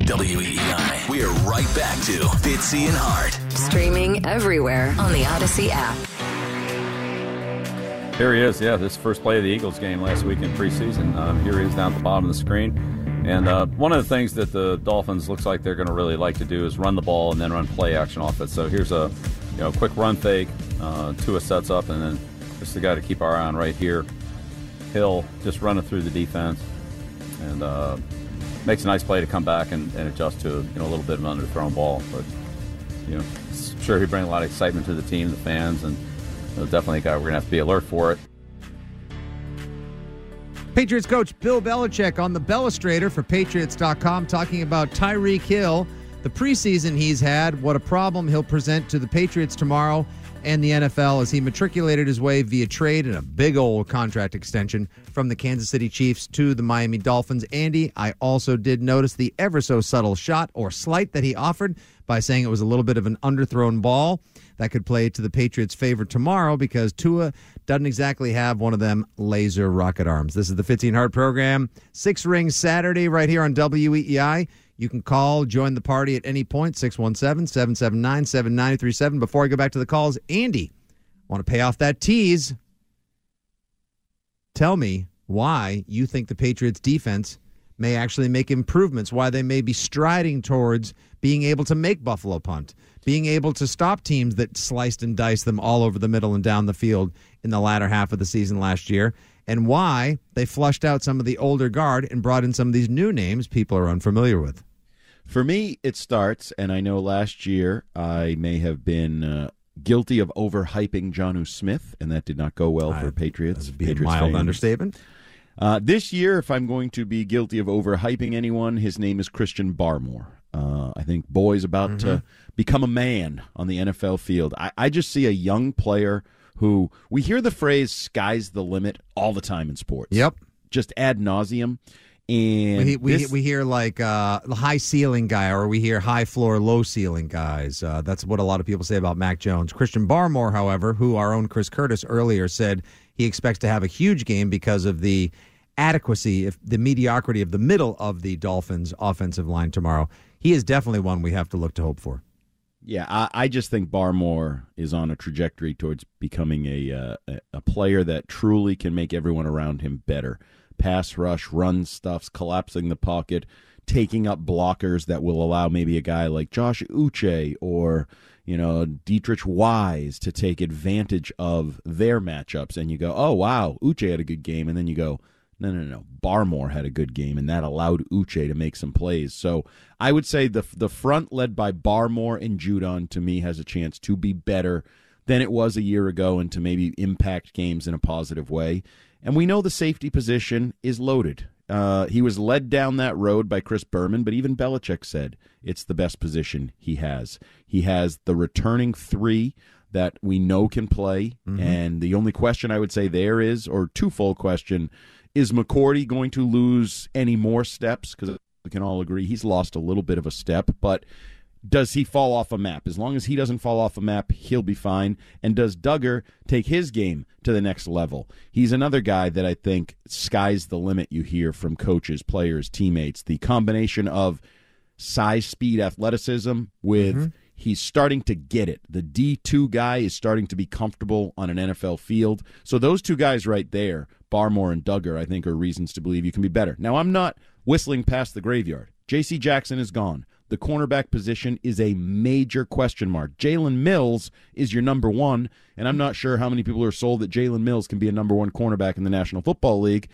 B: WEEI. We are right back to Fitzy and Hart.
C: Streaming everywhere on the Odyssey app.
Q: Here he is, yeah, this first play of the Eagles game last week in preseason. Um, here he is down at the bottom of the screen. And uh, one of the things that the Dolphins looks like they're going to really like to do is run the ball and then run play action off it. So here's a you know quick run fake, uh, Tua sets up, and then just the guy to keep our eye on right here. Hill just running through the defense, and uh, makes a nice play to come back and, and adjust to you know a little bit of an underthrown ball. But you know, sure he bring a lot of excitement to the team, the fans, and you know, definitely a guy we're gonna have to be alert for it.
E: Patriots coach Bill Belichick on the Belestrator for Patriots.com talking about Tyreek Hill, the preseason he's had, what a problem he'll present to the Patriots tomorrow, and the NFL as he matriculated his way via trade and a big old contract extension from the Kansas City Chiefs to the Miami Dolphins. Andy, I also did notice the ever so subtle shot or slight that he offered by saying it was a little bit of an underthrown ball that could play to the Patriots' favor tomorrow because Tua doesn't exactly have one of them laser rocket arms. This is the Fitzy and Hart program, Six Rings Saturday, right here on WEEI. You can call, join the party at any point, 617 779 7937. Before I go back to the calls, Andy, want to pay off that tease? Tell me why you think the Patriots defense may actually make improvements, why they may be striding towards being able to make Buffalo punt, being able to stop teams that sliced and diced them all over the middle and down the field in the latter half of the season last year, and why they flushed out some of the older guard and brought in some of these new names people are unfamiliar with.
F: For me, it starts, and I know last year I may have been uh, guilty of overhyping Jonnu Smith, and that did not go well for Patriots.
E: Be
F: Patriots
E: a mild
F: fans.
E: understatement.
F: Uh, this year, if I'm going to be guilty of overhyping anyone, his name is Christian Barmore. Uh, I think boy's about to become a man on the NFL field. I, I just see a young player who we hear the phrase "sky's the limit" all the time in sports.
E: Yep,
F: just ad nauseum. And
E: we, we,
F: this-
E: we hear like uh, the high ceiling guy, or we hear high floor, low ceiling guys. Uh, that's what a lot of people say about Mac Jones. Christian Barmore, however, who our own Chris Curtis earlier said he expects to have a huge game because of the adequacy, if the mediocrity of the middle of the Dolphins' offensive line tomorrow. He is definitely one we have to look to hope for.
F: Yeah, I, I just think Barmore is on a trajectory towards becoming a, uh, a a player that truly can make everyone around him better. Pass rush, run stuffs, collapsing the pocket, taking up blockers that will allow maybe a guy like Josh Uche or you know Deatrich Wise to take advantage of their matchups. And you go, oh wow, Uche had a good game, and then you go, no, no, no. Barmore had a good game, and that allowed Uche to make some plays. So I would say the the front led by Barmore and Judon to me has a chance to be better than it was a year ago, and to maybe impact games in a positive way. And we know the safety position is loaded. Uh, he was led down that road by Chris Berman, but even Belichick said it's the best position he has. He has the returning three that we know can play,
E: Mhm.
F: and the only question I would say there is, or twofold question, is McCourty going to lose any more steps? Because we can all agree he's lost a little bit of a step, but does he fall off a map? As long as he doesn't fall off a map, he'll be fine. And does Duggar take his game to the next level? He's another guy that I think sky's the limit you hear from coaches, players, teammates. The combination of size, speed, athleticism with mm-hmm. he's starting to get it. The D2 guy is starting to be comfortable on an NFL field. So those two guys right there, Barmore and Duggar, I think are reasons to believe you can be better. Now, I'm not whistling past the graveyard. JC Jackson is gone. The cornerback position is a major question mark. Jalen Mills is your number one, and I'm not sure how many people are sold that Jalen Mills can be a number one cornerback in the National Football League.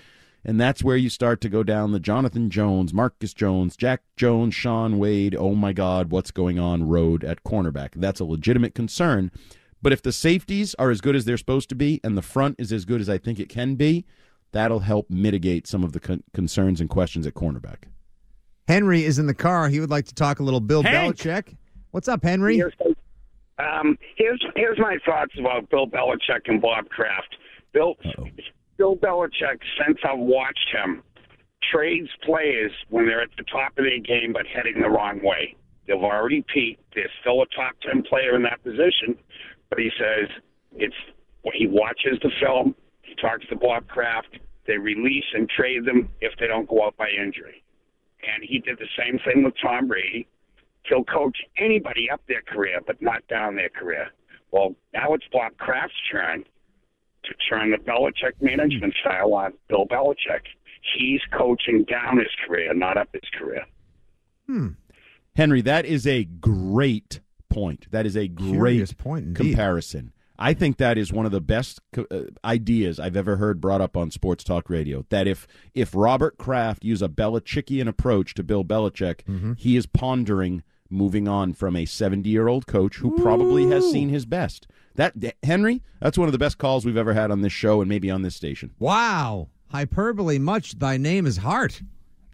F: And that's where you start to go down the Jonathan Jones, Marcus Jones, Jack Jones, Sean Wade, oh my God, what's going on road at cornerback. That's a legitimate concern. But if the safeties are as good as they're supposed to be and the front is as good as I think it can be, that'll help mitigate some of the con- concerns and questions at cornerback.
E: Henry is in the car. He would like to talk a little Bill
R: Hank.
E: Belichick. What's up, Henry?
R: Here's, um, here's here's my thoughts about Bill Belichick and Bob Kraft. Bill Bill Belichick, since I've watched him, trades players when they're at the top of their game but heading the wrong way. They've already peaked. They're still a top ten player in that position, but he says it's he watches the film. He talks to Bob Kraft. They release and trade them if they don't go out by injury. And he did the same thing with Tom Brady. He'll coach anybody up their career, but not down their career. Well, now it's Bob Kraft's turn to turn the Belichick management style on Bill Belichick. He's coaching down his career, not up his career. Hmm.
F: Henry, that is a great point. That is a great
E: Curious point indeed.
F: comparison. I think that is one of the best uh, ideas I've ever heard brought up on Sports Talk Radio. That if if Robert Kraft use a Belichickian approach to Bill Belichick,
E: Mm-hmm.
F: he is pondering moving on from a 70 year old coach who probably has seen his best. That Henry, that's one of the best calls we've ever had on this show and maybe on this station.
E: Wow. Hyperbole much. Thy name is Hart.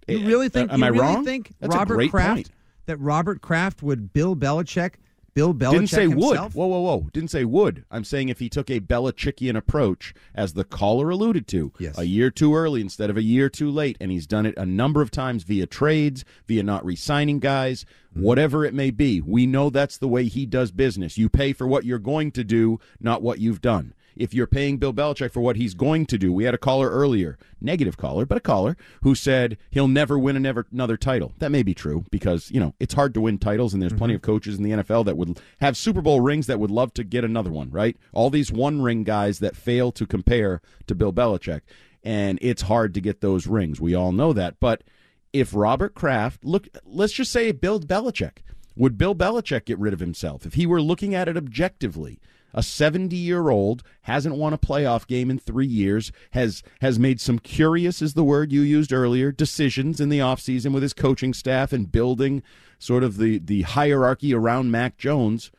E: You
F: Eh,
E: really think?
F: uh, am
E: you
F: I
E: really
F: wrong?
E: think
F: That's a
E: Robert
F: great
E: Kraft
F: point.
E: that Robert Kraft would Bill Belichick, Bill Belichick
F: Didn't say
E: himself?
F: would. Whoa, whoa, whoa. Didn't say would. I'm saying if he took a Belichickian approach, as the caller alluded to,
E: Yes.
F: a year too early instead of a year too late, and he's done it a number of times via trades, via not re signing guys,
E: Mm-hmm.
F: whatever it may be. We know that's the way he does business. You pay for what you're going to do, not what you've done. If you're paying Bill Belichick for what he's going to do, we had a caller earlier, negative caller, but a caller who said he'll never win an another title. That may be true because, you know, it's hard to win titles and there's plenty mm-hmm. of coaches in the NFL that would have Super Bowl rings that would love to get another one, right? All these one ring guys that fail to compare to Bill Belichick. And it's hard to get those rings. We all know that. But if Robert Kraft, look, let's just say Bill Belichick, would Bill Belichick get rid of himself if he were looking at it objectively? A 70 year old hasn't won a playoff game in three years, has has made some curious, is the word you used earlier, decisions in the offseason with his coaching staff and building sort of the, the hierarchy around Mac Jones.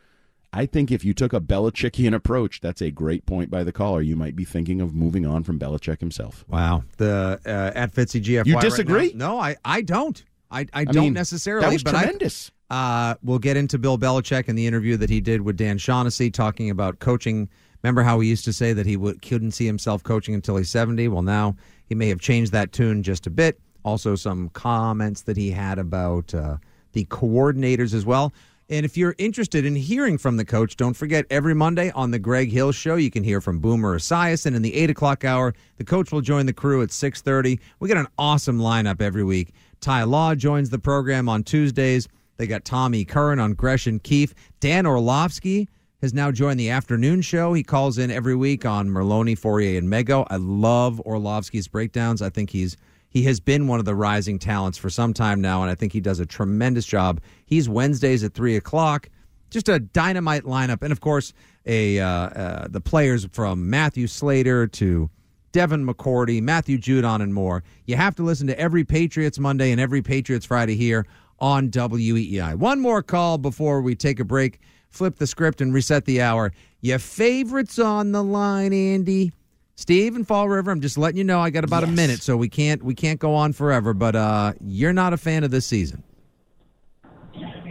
F: I think if you took a Belichickian approach, that's a great point by the caller. You might be thinking of moving on from Belichick himself.
E: Wow. The uh, at Fitzy GFY.
F: You
E: right
F: disagree?
E: no, I, I don't. I, I, don't
F: mean,
E: necessarily.
F: that was
E: but I-
F: tremendous.
E: Uh, we'll get into Bill Belichick and the interview that he did with Dan Shaughnessy talking about coaching. Remember how he used to say that he would, couldn't see himself coaching until he's 70? Well, now he may have changed that tune just a bit. Also, some comments that he had about uh, the coordinators as well. And if you're interested in hearing from the coach, don't forget every Monday on the Greg Hill Show, you can hear from Boomer Esiason in the eight o'clock hour. The coach will join the crew at six thirty. We get an awesome lineup every week. Ty Law joins the program on Tuesdays. They got Tommy Curran on Gresh and Keefe. Dan Orlovsky has now joined the afternoon show. He calls in every week on Merloni, Fauria, and Mego. I love Orlovsky's breakdowns. I think he's he has been one of the rising talents for some time now, and I think he does a tremendous job. He's Wednesdays at three o'clock. Just a dynamite lineup, and of course, a uh, uh, the players from Matthew Slater to Devin McCourty, Matthew Judon, and more. You have to listen to every Patriots Monday and every Patriots Friday here on WEEI. One more call before we take a break, flip the script, and reset the hour. Your favorites on the line, Andy. Steve and Fall River, I'm just letting you know I got about a minute, so we can't we can't go on forever. But uh, you're not a fan of this season.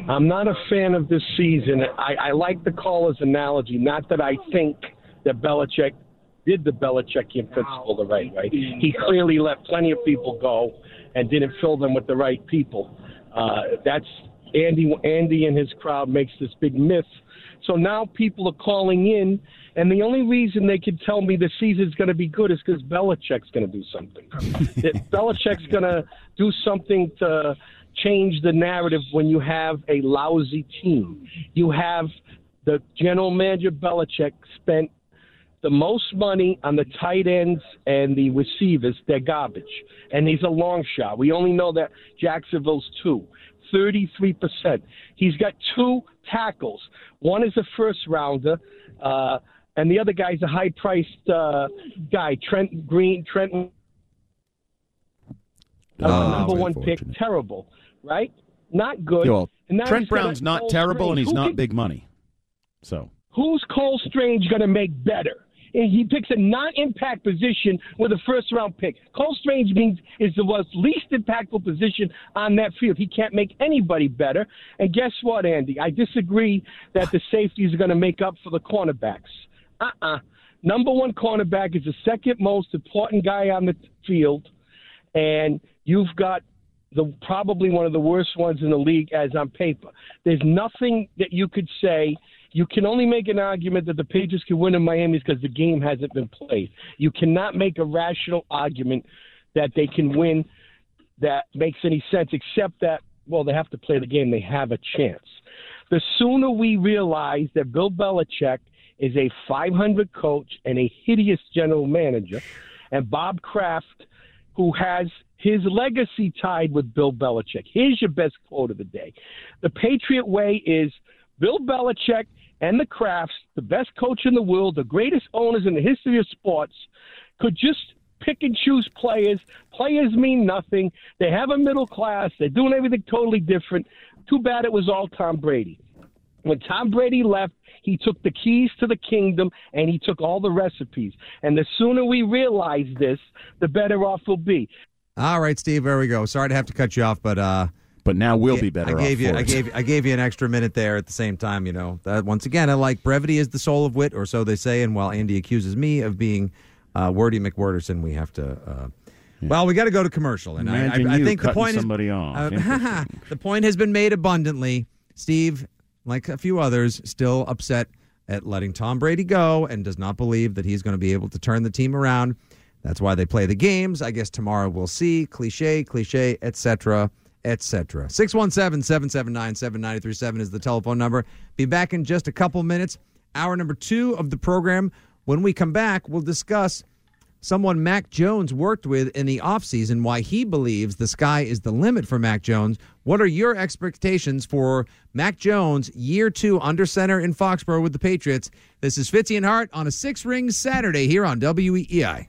S: I'm not a fan of this season. I, I like the caller's analogy. Not that I think that Belichick did the Belichickian principle the right way. He clearly let plenty of people go and didn't fill them with the right people. Uh, that's Andy. Andy and his crowd makes this big myth. So now people are calling in, and the only reason they can tell me the season's going to be good is because Belichick's going to do something. [LAUGHS] Belichick's going to do something to change the narrative when you have a lousy team. You have the general manager Belichick spent the most money on the tight ends and the receivers. They're garbage. And he's a long shot. We only know that Jacksonville's two. 33%. He's got two tackles. One is a first rounder, uh, and the other guy's a high priced uh, guy, Trent Green. Trent, uh,
F: Oh,
S: number one pick. Terrible, right? Not good.
F: Yeah, well,
S: And
F: Trent
S: he's got a
F: Brown's not
S: Cole
F: terrible, and he's
S: Who
F: not
S: can-
F: big money. So
S: Who's Cole Strange going to make better? And he picks a non-impact position with a first-round pick. Cole Strange means is the most least impactful position on that field. He can't make anybody better. And guess what, Andy? I disagree that the safeties are going to make up for the cornerbacks. Uh-uh. Number one cornerback is the second most important guy on the field, and you've got the probably one of the worst ones in the league as on paper. There's nothing that you could say. You can only make an argument that the Patriots can win in Miami because the game hasn't been played. You cannot make a rational argument that they can win that makes any sense, except that, well, they have to play the game. They have a chance. The sooner we realize that Bill Belichick is a 500 coach and a hideous general manager, and Bob Kraft, who has his legacy tied with Bill Belichick. Here's your best quote of the day The Patriot Way is Bill Belichick and the Krafts, the best coach in the world, the greatest owners in the history of sports, could just pick and choose players. Players mean nothing. They have a middle class. They're doing everything totally different. Too bad it was all Tom Brady. When Tom Brady left, he took the keys to the kingdom and he took all the recipes. And the sooner we realize this, the better off we'll be.
E: All right, Steve. There we go. Sorry to have to cut you off, but uh,
F: but now we'll be better.
E: I gave
F: off
E: you,
F: for
E: I
F: it.
E: gave, I gave you an extra minute there. At the same time, you know, that once again, I like brevity is the soul of wit, or so they say. And while Andy accuses me of being uh, wordy McWorderson, we have to. Uh, Well, we got to go to commercial, and I,
F: Imagine
E: I, I
F: you
E: think the
F: cutting
E: point is
F: somebody off.
E: uh, [LAUGHS] the point has been made abundantly. Steve, like a few others, still upset at letting Tom Brady go and does not believe that he's going to be able to turn the team around. That's why they play the games. I guess tomorrow we'll see. Cliche, cliche, etc., etc. 617 779 7937 is the telephone number. Be back in just a couple minutes. Hour number two of the program. When we come back, we'll discuss someone Mac Jones worked with in the offseason, why he believes the sky is the limit for Mac Jones. What are your expectations for Mac Jones, year two under center in Foxborough with the Patriots? This is Fitzy and Hart on a six ring Saturday here on WEEI.